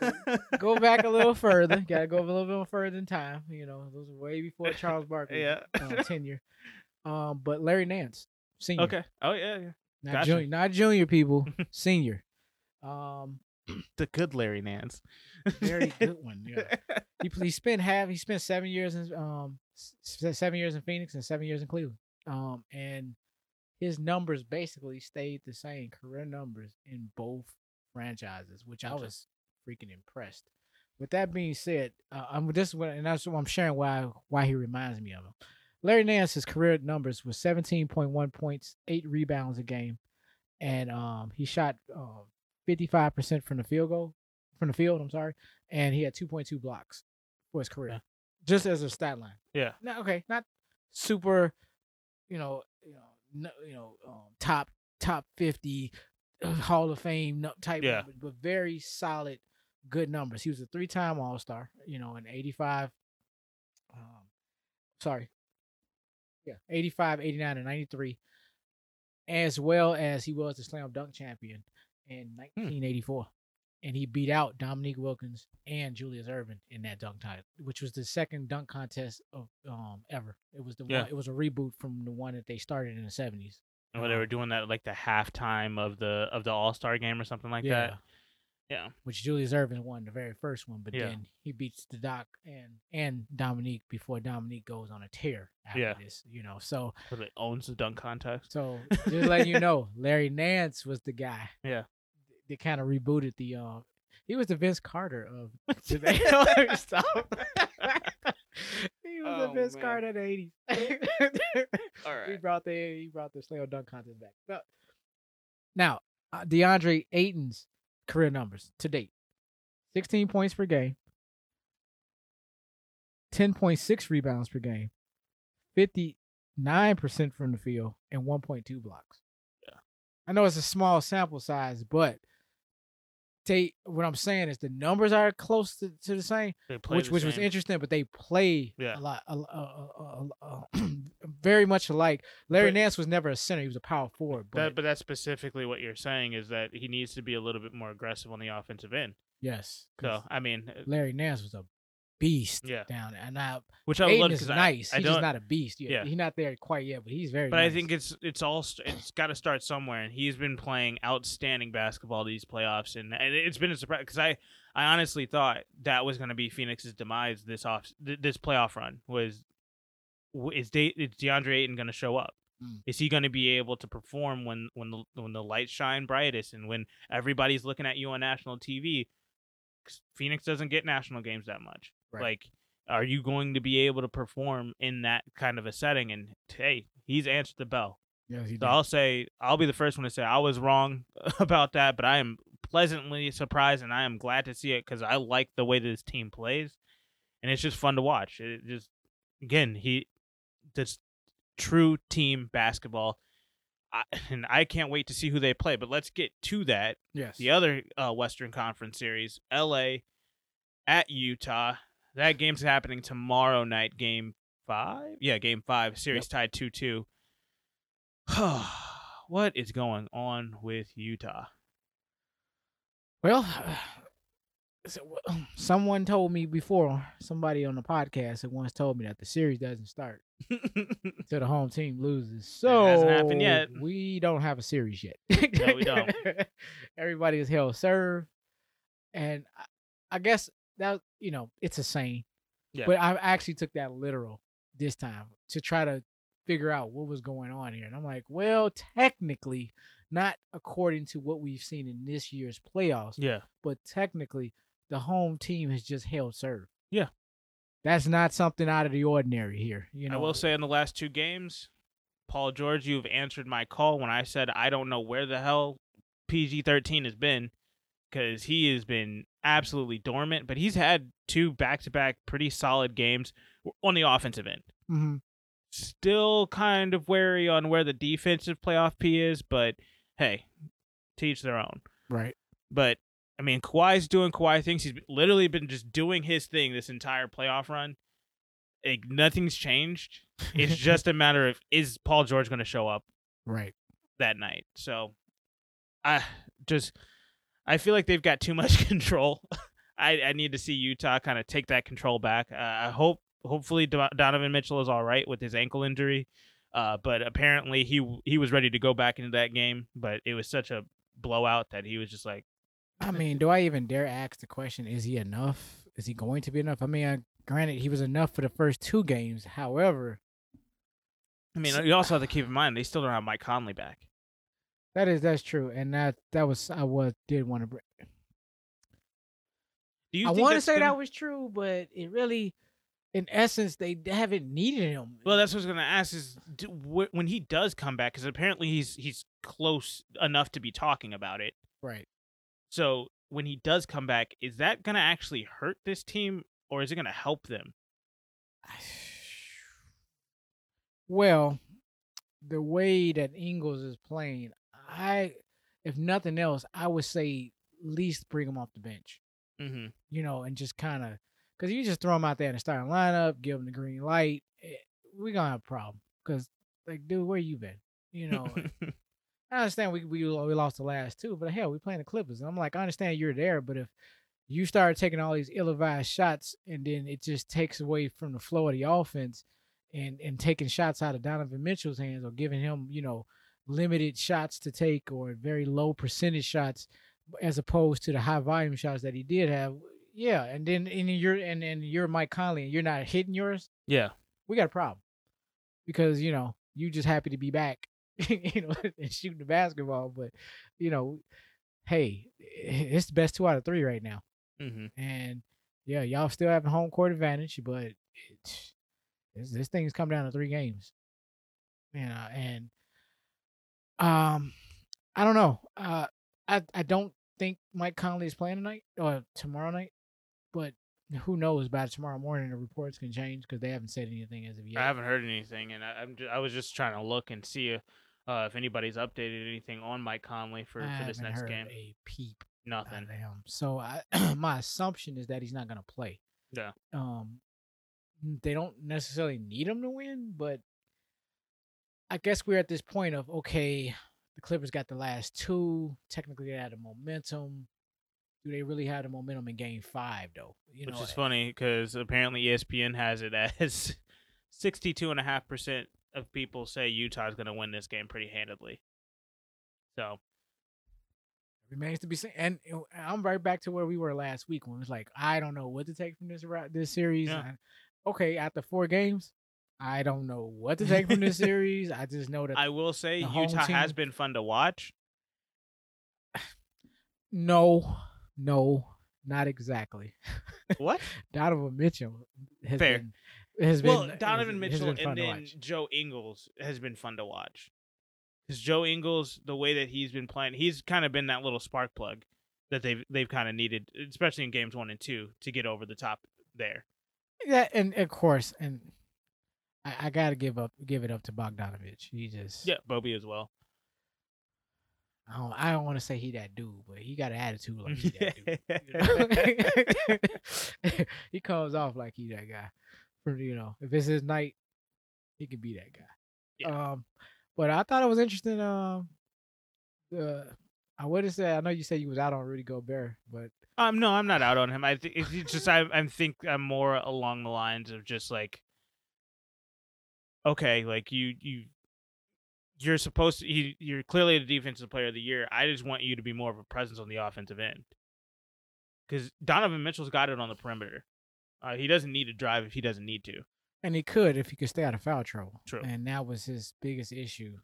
<laughs> go back a little further. Got to go a little bit further in time. You know, those were way before Charles Barkley yeah. uh, <laughs> tenure. Um, but Larry Nance, senior. Okay. Oh yeah, yeah. Not gotcha. junior, not junior people, <laughs> senior. Um, <clears throat> the good Larry Nance. very good one. Yeah. He he spent half. He spent seven years in um seven years in Phoenix and seven years in Cleveland. Um, and his numbers basically stayed the same, career numbers in both franchises, which I was freaking impressed. With that being said, uh, I'm this what, and that's what I'm sharing why why he reminds me of him. Larry Nance's career numbers was 17.1 points, eight rebounds a game, and um, he shot um, 55% from the field goal from the field. I'm sorry, and he had 2.2 blocks for his career. Just as a stat line. Yeah. Now, okay, not super, you know, you know, no, you know, um, top top 50 uh, Hall of Fame type, yeah. but, but very solid, good numbers. He was a three-time All Star, you know, in '85. Um, sorry, yeah, 85, 89, and 93, as well as he was the slam dunk champion in 1984. And he beat out Dominique Wilkins and Julius Erving in that dunk title, which was the second dunk contest of um ever. It was the yeah. one, it was a reboot from the one that they started in the 70s. And when they were doing that like the halftime of the of the All Star game or something like yeah. that. Yeah. Which Julius Erving won the very first one, but yeah. then he beats the Doc and and Dominique before Dominique goes on a tear after yeah. this, you know. So it owns the dunk contest. So <laughs> just letting you know, Larry Nance was the guy. Yeah. They kind of rebooted the uh he was the Vince Carter of <laughs> today. <laughs> he was oh, the Vince man. Carter of the eighties. <laughs> All right. He brought the he brought the slam dunk contest back. But now, uh, DeAndre Ayton's career numbers to date 16 points per game, 10.6 rebounds per game, 59% from the field, and 1.2 blocks. Yeah. I know it's a small sample size, but they what I'm saying is the numbers are close to, to the same, which the which same. was interesting, but they play yeah. a lot, a, a, a, <clears throat> very much alike. Larry but, Nance was never a center; he was a power forward. But, that, but that's specifically what you're saying is that he needs to be a little bit more aggressive on the offensive end. Yes. So I mean, uh, Larry Nance was a beast yeah. down there. And I, which I love because nice. I, I he's just not a beast. Yeah, he's not there quite yet, but he's very. But nice. I think it's it's all it's got to start somewhere, and he's been playing outstanding basketball these playoffs, and, and it's been a surprise because I I honestly thought that was going to be Phoenix's demise this off this playoff run was is De, is DeAndre Ayton going to show up? Mm. Is he going to be able to perform when when the when the lights shine brightest and when everybody's looking at you on national TV? Phoenix doesn't get national games that much. Right. Like, are you going to be able to perform in that kind of a setting? And hey, he's answered the bell. Yeah, he so did. I'll say I'll be the first one to say I was wrong <laughs> about that, but I am pleasantly surprised and I am glad to see it because I like the way this team plays, and it's just fun to watch. It just again he this true team basketball. I, <laughs> and I can't wait to see who they play. But let's get to that. Yes. The other uh, Western Conference series, L.A. at Utah. That game's happening tomorrow night. Game five. Yeah, game five. Series yep. tied two two. <sighs> what is going on with Utah? Well, <sighs> <sighs> someone told me before, somebody on the podcast had once told me that the series doesn't start <laughs> till the home team loses. So it hasn't happened yet. We don't have a series yet. no, we don't. <laughs> Everybody is held serve, and I guess that you know it's a saying, yeah. but I actually took that literal this time to try to figure out what was going on here. And I'm like, well, technically, not according to what we've seen in this year's playoffs. Yeah. But technically, the home team has just held serve. Yeah. That's not something out of the ordinary here. You know, I will say in the last two games, Paul George, you've answered my call when I said I don't know where the hell PG thirteen has been because he has been absolutely dormant. But he's had two back to back pretty solid games on the offensive end. Mm-hmm. Still kind of wary on where the defensive playoff P is, but hey, teach their own. Right. But I mean, Kawhi's doing Kawhi things. He's literally been just doing his thing this entire playoff run. Like, nothing's changed. It's <laughs> just a matter of is Paul George going to show up right that night. So, I just I feel like they've got too much <laughs> control. I I need to see Utah kind of take that control back. Uh, I hope hopefully Donovan Mitchell is all right with his ankle injury. Uh, but apparently he he was ready to go back into that game, but it was such a blowout that he was just like, I mean, do I even dare ask the question? Is he enough? Is he going to be enough? I mean, uh, granted, he was enough for the first two games. However, I mean, you also have to keep in mind they still don't have Mike Conley back. That is that's true, and that that was I was did want to bring. Do you I want to say gonna... that was true, but it really, in essence, they haven't needed him. Well, that's what I was gonna ask: is do, wh- when he does come back, because apparently he's he's close enough to be talking about it, right? So when he does come back, is that going to actually hurt this team or is it going to help them? <sighs> Well, the way that Ingles is playing, I, if nothing else, I would say least bring him off the bench. Mm-hmm. You know, and just kind of, because you just throw him out there in the starting lineup, give him the green light, eh, we're to have a problem. Because, like, dude, where you been? You know, <laughs> I understand we, we we lost the last two, but hell, we playing the Clippers. And I'm like, I understand you're there, but if you start taking all these ill-advised shots and then it just takes away from the flow of the offense and and taking shots out of Donovan Mitchell's hands or giving him, you know, limited shots to take or very low percentage shots as opposed to the high volume shots that he did have. Yeah, and then and you're and, and you're Mike Conley and you're not hitting yours. Yeah. We got a problem. Because, you know, you just happy to be back <laughs> you know, <laughs> and shooting the basketball. But you know, hey, <laughs> it's the best two out of three right now. Mm-hmm. And yeah, y'all still have a home court advantage, but it, this, this thing's come down to three games. You know, and um, I don't know. Uh, I I don't think Mike Conley is playing tonight or tomorrow night, but who knows? By tomorrow morning, the reports can change because they haven't said anything as of yet. I haven't heard anything, and I, am just, I was just trying to look and see uh, if anybody's updated anything on Mike Conley for, for this next game. A peep. Nothing. So I, <clears throat> my assumption is that he's not going to play. Yeah. Um, they don't necessarily need him to win, but I guess we're at this point of okay, the Clippers got the last two. Technically, they had the momentum. Do they really have the momentum in Game Five, though? You Which know, is eh, funny because apparently ESPN has it <laughs> as sixty-two and a half percent of people say Utah's going to win this game pretty handedly. So remains to be seen. And I'm right back to where we were last week when it's like I don't know what to take from this this series. Yeah. Okay, after four games, I don't know what to take from this <laughs> series. I just know that I will say Utah team... has been fun to watch. <sighs> No, no, not exactly. What? <laughs> Donovan Mitchell has Fair. been has well, been Donovan has, Mitchell has and then Joe Ingles has been fun to watch. Because Joe Ingles, the way that he's been playing, he's kind of been that little spark plug that they've they've kind of needed, especially in games one and two, to get over the top there. Yeah, and of course, and I, I got to give up give it up to Bogdanovich. He just yeah, Bobby as well. I don't, I don't want to say he that dude, but he got an attitude like he that dude. <laughs> <laughs> he comes off like he that guy From you know, if it's his night, he could be that guy. Yeah. Um, but I thought it was interesting. Um, uh, I would have said I know you said you was out on Rudy Gobert, but um, no, I'm not out on him. I think it's just I I think I'm more along the lines of just like, okay, like you you you're supposed to you, you're clearly the defensive player of the year. I just want you to be more of a presence on the offensive end because Donovan Mitchell's got it on the perimeter. Uh, he doesn't need to drive if he doesn't need to. And he could if he could stay out of foul trouble. True. And that was his biggest issue.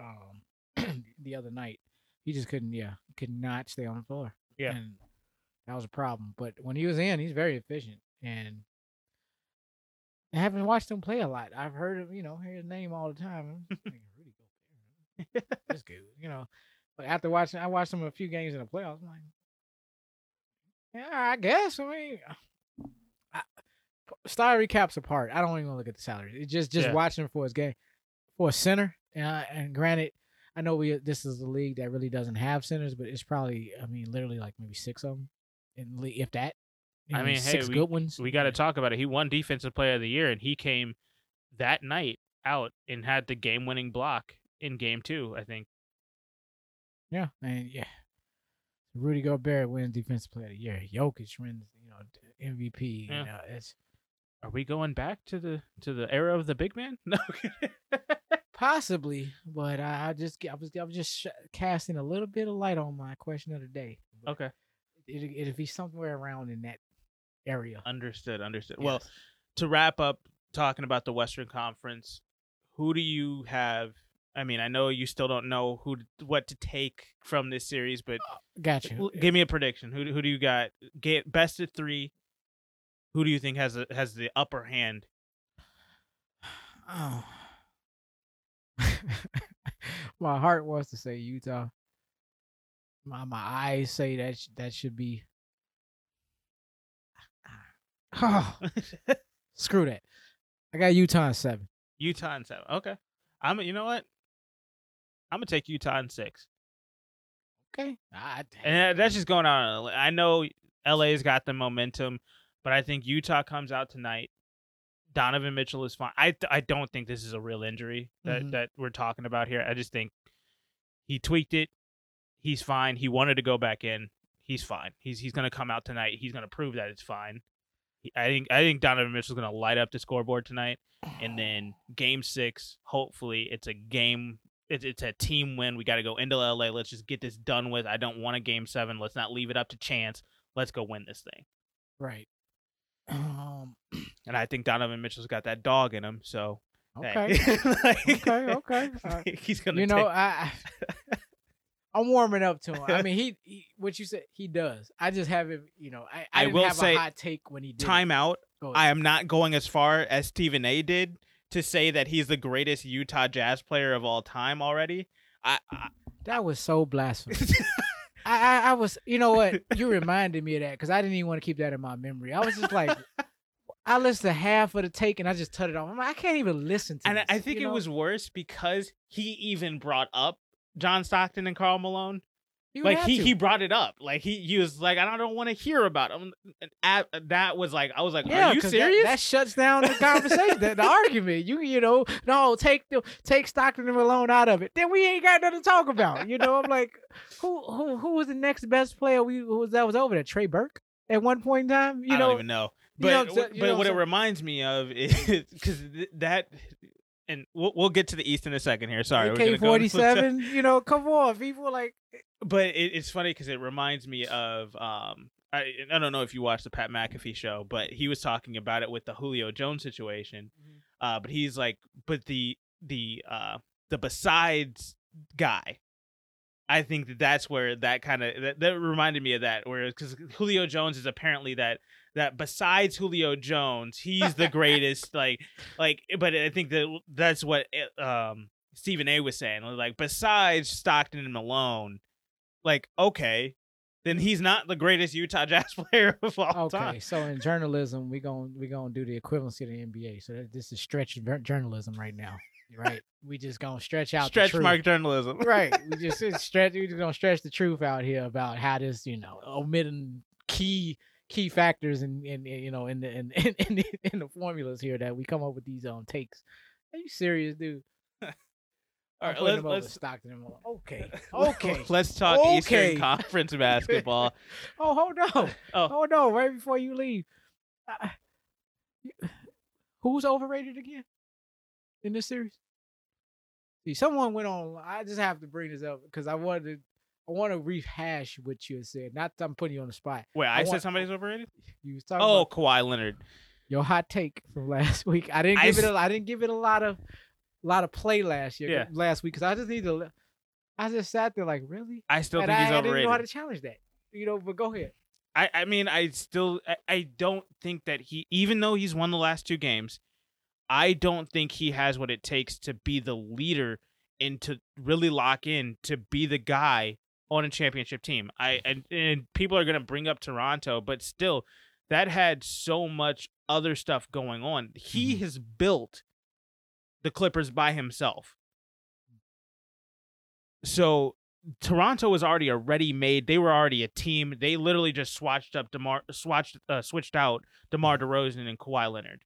Um, <clears throat> the other night. He just couldn't, yeah, could not stay on the floor. Yeah, and that was a problem. But when he was in, he's very efficient, and I haven't watched him play a lot. I've heard of, you know, hear his name all the time. <laughs> That's good, you know. But after watching, I watched him a few games in the playoffs. I'm like, yeah, I guess. I mean, I, salary caps apart. I don't even look at the salary. It's just just yeah. watching him for his game for a center. And, and granted, I know we this is a league that really doesn't have centers, but it's probably I mean literally like maybe six of them, in if that. I mean, six hey, we, good ones. We got to talk about it. He won Defensive Player of the Year, and he came that night out and had the game-winning block in Game Two. I think. Yeah, and yeah, Rudy Gobert wins Defensive Player of the Year. Jokic wins, you know, MVP. Yeah. You know, it's. Are we going back to the to the era of the big man? <laughs> No. <laughs> Possibly, but I, I just I was I was just sh- casting a little bit of light on my question of the day. But okay. It, it, it'd be somewhere around in that area. Understood. Understood. Yes. Well, to wrap up talking about the Western Conference, who do you have? I mean, I know you still don't know who what to take from this series, but uh, gotcha. Give me a prediction. Who who do you got? Get best of three. Who do you think has a, has the upper hand? <sighs> Oh. <laughs> my heart wants to say Utah. My my eyes say that sh- that should be <laughs> Oh, screw that. I got Utah in seven. Utah in seven. Okay. I'm. You know what? I'm gonna take Utah in six. Okay. Ah, and that's just going on. I know LA's got the momentum, but I think Utah comes out tonight. Donovan Mitchell is fine. I I don't think this is a real injury that mm-hmm. that we're talking about here. I just think he tweaked it. He's fine. He wanted to go back in. He's fine. He's he's gonna come out tonight. He's gonna prove that it's fine. I think I think Donovan Mitchell's gonna light up the scoreboard tonight, and <sighs> then Game Six, hopefully it's a game. It's it's a team win. We got to go into LA. Let's just get this done with. I don't want a Game Seven. Let's not leave it up to chance. Let's go win this thing. Right. <clears throat> Um. <clears throat> And I think Donovan Mitchell's got that dog in him. So. Okay. Hey. <laughs> like, okay. Okay. <laughs> Uh, he's gonna. You know, take... I. <laughs> I'm warming up to him. I mean, <laughs> he, he, what you said, he does. I just haven't, you know, I, I, I will have say, a hot take when he did. Timeout. I am not going as far as Stephen A. did to say that he's the greatest Utah Jazz player of all time already. I, I that was so blasphemous. <laughs> <laughs> I, I, I was, you know what? You reminded me of that because I didn't even want to keep that in my memory. I was just like, I listened to half of the take and I just turned it off. I'm like, I can't even listen to. And this, I think it know? was worse because he even brought up John Stockton and Karl Malone. You like he, to. he brought it up. Like he, he was like, I don't want to hear about him. And that was like, I was like, yeah, are you serious? That, that, shuts down the conversation, the, the, argument. You you know, no, take the take Stockton and Malone out of it. Then we ain't got nothing to talk about. You know, I'm like, <laughs> who who who was the next best player? We who was that was over there? Trey Burke at one point in time. You I know, don't even know. But you know, but you know what, what it reminds me of <laughs> is because that and we'll, we'll get to the East in a second here. Sorry, AK forty seven. You know, come on, people like. But it, it's funny because it reminds me of um. I I don't know if you watched the Pat McAfee show, but he was talking about it with the Julio Jones situation. Mm-hmm. Uh, but he's like, but the the uh the besides guy I think that that's where that kind of that, that, reminded me of that, where because Julio Jones is apparently that that besides Julio Jones, he's the <laughs> greatest. like, like, but I think that that's what eh, um Stephen A. was saying. Like, besides Stockton and Malone, like, okay, then he's not the greatest Utah <laughs> Jazz player of all okay, time. Okay, so in journalism, we going we gonna do the equivalency of the NBA. So this is stretch journalism right now right? We just gonna stretch out stretch mark journalism, <laughs> right? We just stretch. We just gonna stretch the truth out here about how this, you know, omitting key key factors and in, in, you know in the in, <laughs> in, in, the, in the formulas here that we come up with these um takes. Are you serious, dude? <laughs> All right, let's, let's Stockton. Okay, <laughs> okay. let's talk okay. Eastern Conference basketball. oh, hold on. Oh, hold on. Right before you leave, <sighs> who's overrated again? in this series? See, someone went on. I just have to bring this up because I wanted to. I want to rehash what you said. Not that I'm putting you on the spot. Wait, I, I said want, somebody's overrated. You was talking. Oh, about Kawhi Leonard. Your hot take from <laughs> last week. I didn't give it. A, I didn't give it a lot of, lot of play last year. Yeah. Last week because I just need to. I just sat there like, really? I still and think I, he's I didn't know how to challenge that. You know, but go ahead. I, I mean, I still, I, I don't think that he, even though he's won the last two games, I don't think he has what it takes to be the leader and to really lock in to be the guy on a championship team. I and, and people are gonna bring up Toronto, but still, that had so much other stuff going on. He Mhm. has built the Clippers by himself. So Toronto was already a ready-made. They were already a team. They literally just swatched up Demar, swatched, uh, switched out DeMar DeRozan and Kawhi Leonard.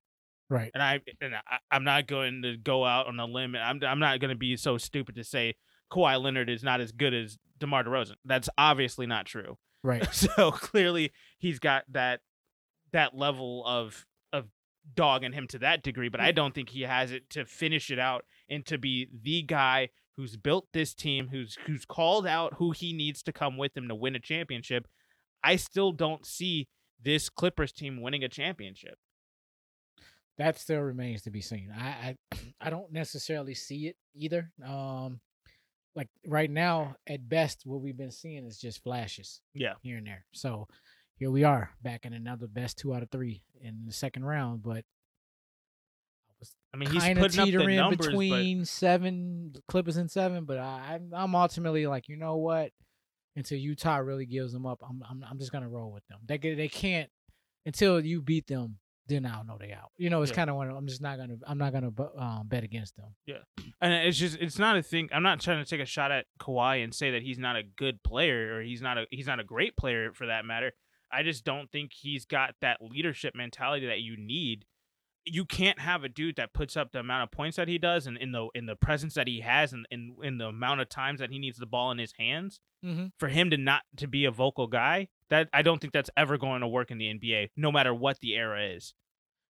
Right. And I, and I, I'm not going to go out on a limb. I'm, I'm not going to be so stupid to say Kawhi Leonard is not as good as DeMar DeRozan. That's obviously not true. Right. <laughs> So clearly, he's got that that level of of dog in him to that degree, but I don't think he has it to finish it out and to be the guy who's built this team, who's who's called out who he needs to come with him to win a championship. I still don't see this Clippers team winning a championship. that still remains to be seen. I, I <clears throat> I don't necessarily see it either. Um, like right now, at best, what we've been seeing is just flashes Yeah. here and there. So here we are back in another best two out of three in the second round, but I mean, he's kind of putting up the teetering numbers, between seven Clippers and seven. But I, I'm I'm ultimately like, you know what? Until Utah really gives them up, I'm I'm, I'm just gonna roll with them. They they can't until you beat them. Then I'll know they out. You know, it's Yeah. kind of one. of- I'm just not gonna. I'm not gonna um, bet against them. Yeah, and it's just it's not a thing. I'm not trying to take a shot at Kawhi and say that he's not a good player or he's not a he's not a great player for that matter. I just don't think he's got that leadership mentality that you need. You can't have a dude that puts up the amount of points that he does and in the in the presence that he has and in, in the amount of times that he needs the ball in his hands Mm-hmm. for him to not to be a vocal guy. That I don't think that's ever going to work in the NBA, no matter what the era is.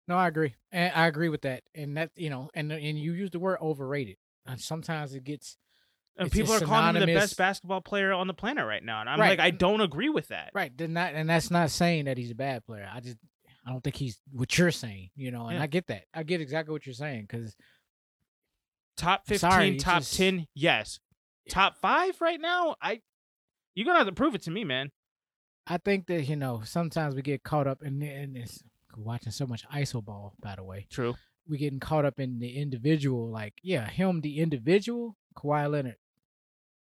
No, I agree. And I agree with that. And that you know, and and you use the word overrated. And sometimes it gets And people are calling him the best basketball player on the planet right now, and I'm Right. like, I don't agree with that. right. Then not, and that's not saying that he's a bad player. I just I don't think he's what you're saying. You know, and Yeah. I get that. I get exactly what you're saying because Top fifteen, sorry, top just- ten, yes. Top five right now, I. You're gonna have to prove it to me, man. I think that you know sometimes we get caught up in in this watching so much ISO ball. By the way, True. we getting caught up in the individual. Like yeah, him the individual, Kawhi Leonard,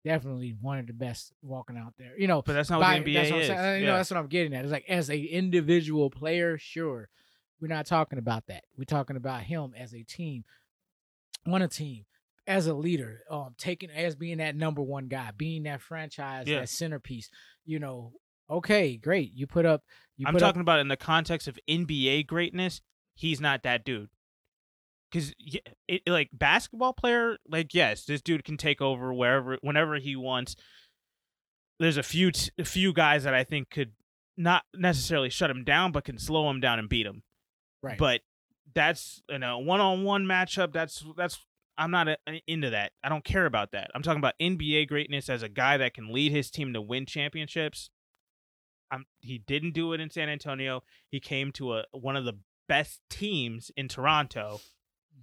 definitely one of the best walking out there. You know, But that's not by- what the NBA that's what I'm is. saying. Uh, You Yeah. know, that's what I'm getting at. It's like as a individual player, sure, we're not talking about that. We're talking about him as a team, on a team, as a leader, um, taking as being that number one guy, being that franchise, Yeah. that centerpiece. You know, okay, great. You put up. You I'm put talking up, about in the context of NBA greatness. He's not that dude. Because it, like basketball player, like yes, this dude can take over wherever, whenever he wants. There's a few, t- a few guys that I think could not necessarily shut him down, but can slow him down and beat him. right. But that's in a one-on-one matchup. That's that's I'm not uh into that. I don't care about that. I'm talking about NBA greatness as a guy that can lead his team to win championships. I'm, he didn't do it in San Antonio. He came to a one of the best teams in Toronto,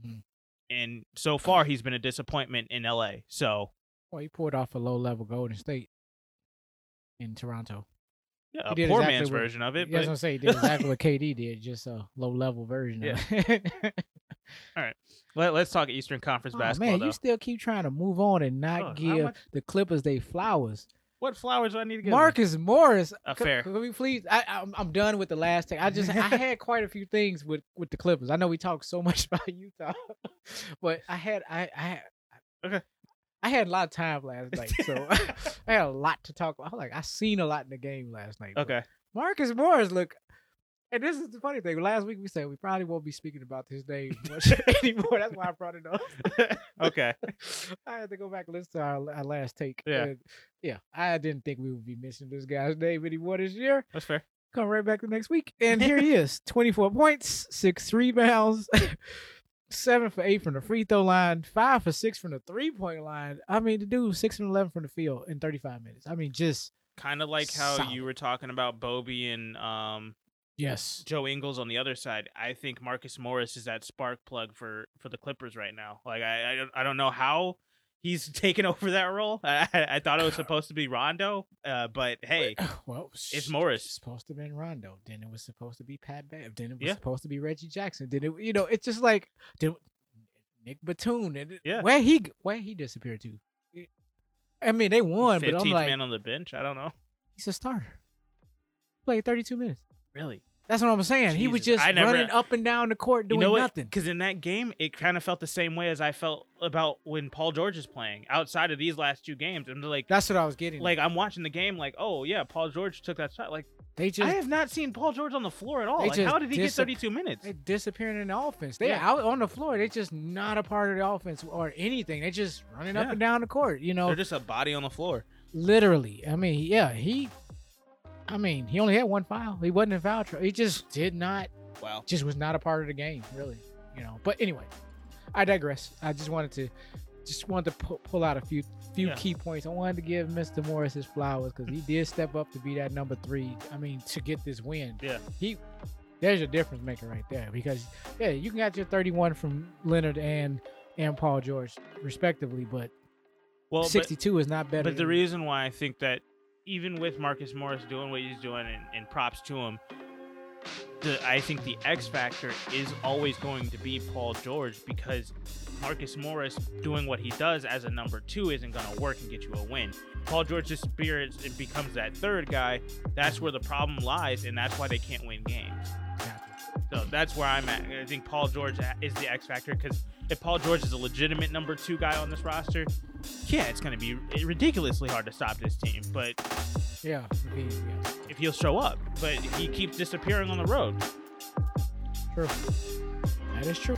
Mhm. and so far he's been a disappointment in LA. So well, he pulled off a low level Golden State in Toronto. yeah, a poor exactly man's what- version of it. Was But gonna say he did exactly what KD did, just a low level version. Yeah. Of it. <laughs> All right. let, us talk Eastern Conference Oh, basketball man, though. you still keep trying to move on and not Oh, give much- the Clippers they flowers. What flowers do I need to get? Marcus Morris, Uh, c- fair. Can we please? I, I'm I'm done with the last take. I just I <laughs> had quite a few things with with the Clippers. I know we talk so <laughs> much about Utah, but I had I I had, Okay. I had a lot of time last <laughs> night, so I had a lot to talk about. I was like I seen a lot in the game last night. Okay. Marcus Morris look. And this is the funny thing. Last week we said we probably won't be speaking about his name much <laughs> anymore. That's why I brought it up. <laughs> Okay. <laughs> I had to go back and listen to our, our last take. Yeah. And, yeah. I didn't think we would be missing this guy's name anymore this year. That's fair. Come right back the next week. And here he is 24 points, six rebounds, seven for eight from the free throw line, five for six from the three point line. I mean, the dude six and 11 from the field in 35 minutes. I mean, just, Kind of like how Solid. you were talking about Bobby and um, yes. Joe Ingles on the other side. I think Marcus Morris is that spark plug for for the Clippers right now. Like I I don't, I don't know how he's <laughs> taken over that role. I, I thought it was supposed to be Rondo, uh, but hey, <laughs> well, it's Morris. It's supposed to be Rondo. Then it was supposed to be Pat Bev. Then it was yeah. supposed to be Reggie Jackson. Then it, you know, it's just like then Nick Batum. And yeah, where he where he disappeared to. I mean, they won, but I'm like man on the bench. I don't know. He's a starter. Played 32 minutes. Really? That's what I'm saying. Jesus, he was just never, running up and down the court doing you know nothing. Because in that game, it kind of felt the same way as I felt about when Paul George is playing. Outside of these last two games, I'm like that's what I was getting. Like I'm watching the game, like oh yeah, Paul George took that shot. Like they just I have not seen Paul George on the floor at all. Like, how did he dis- get 32 minutes? They disappearing in the offense. They yeah. out on the floor. They're just not a part of the offense or anything. They're just running yeah. up and down the court. You know, they're just a body on the floor. Literally. I mean, yeah, he I mean, he only had one foul. He wasn't in foul trouble. He just did not. Wow. Just was not a part of the game, really. You know. But anyway, I digress. I just wanted to, just wanted to pu- pull out a few few yeah. key points. I wanted to give Mr. Morris his flowers because he <laughs> did step up to be that number three. I mean, to get this win. Yeah. He. There's a difference maker right there because yeah, you can get your 31 from Leonard and and Paul George respectively, but well, 62 but, is not better. But the reason why I think that even with Marcus Morris doing what he's doing, and, and props to him, the, I think the X factor is always going to be Paul George because Marcus Morris doing what he does as a number two isn't going to work and get you a win. Paul George disappears and becomes that third guy. That's where the problem lies, and that's why they can't win games. So that's where I'm at. I think Paul George is the X factor because if Paul George is a legitimate number two guy on this roster, yeah, it's going to be ridiculously hard to stop this team. But yeah, he, yeah, if he'll show up, but he keeps disappearing on the road. True. That is true.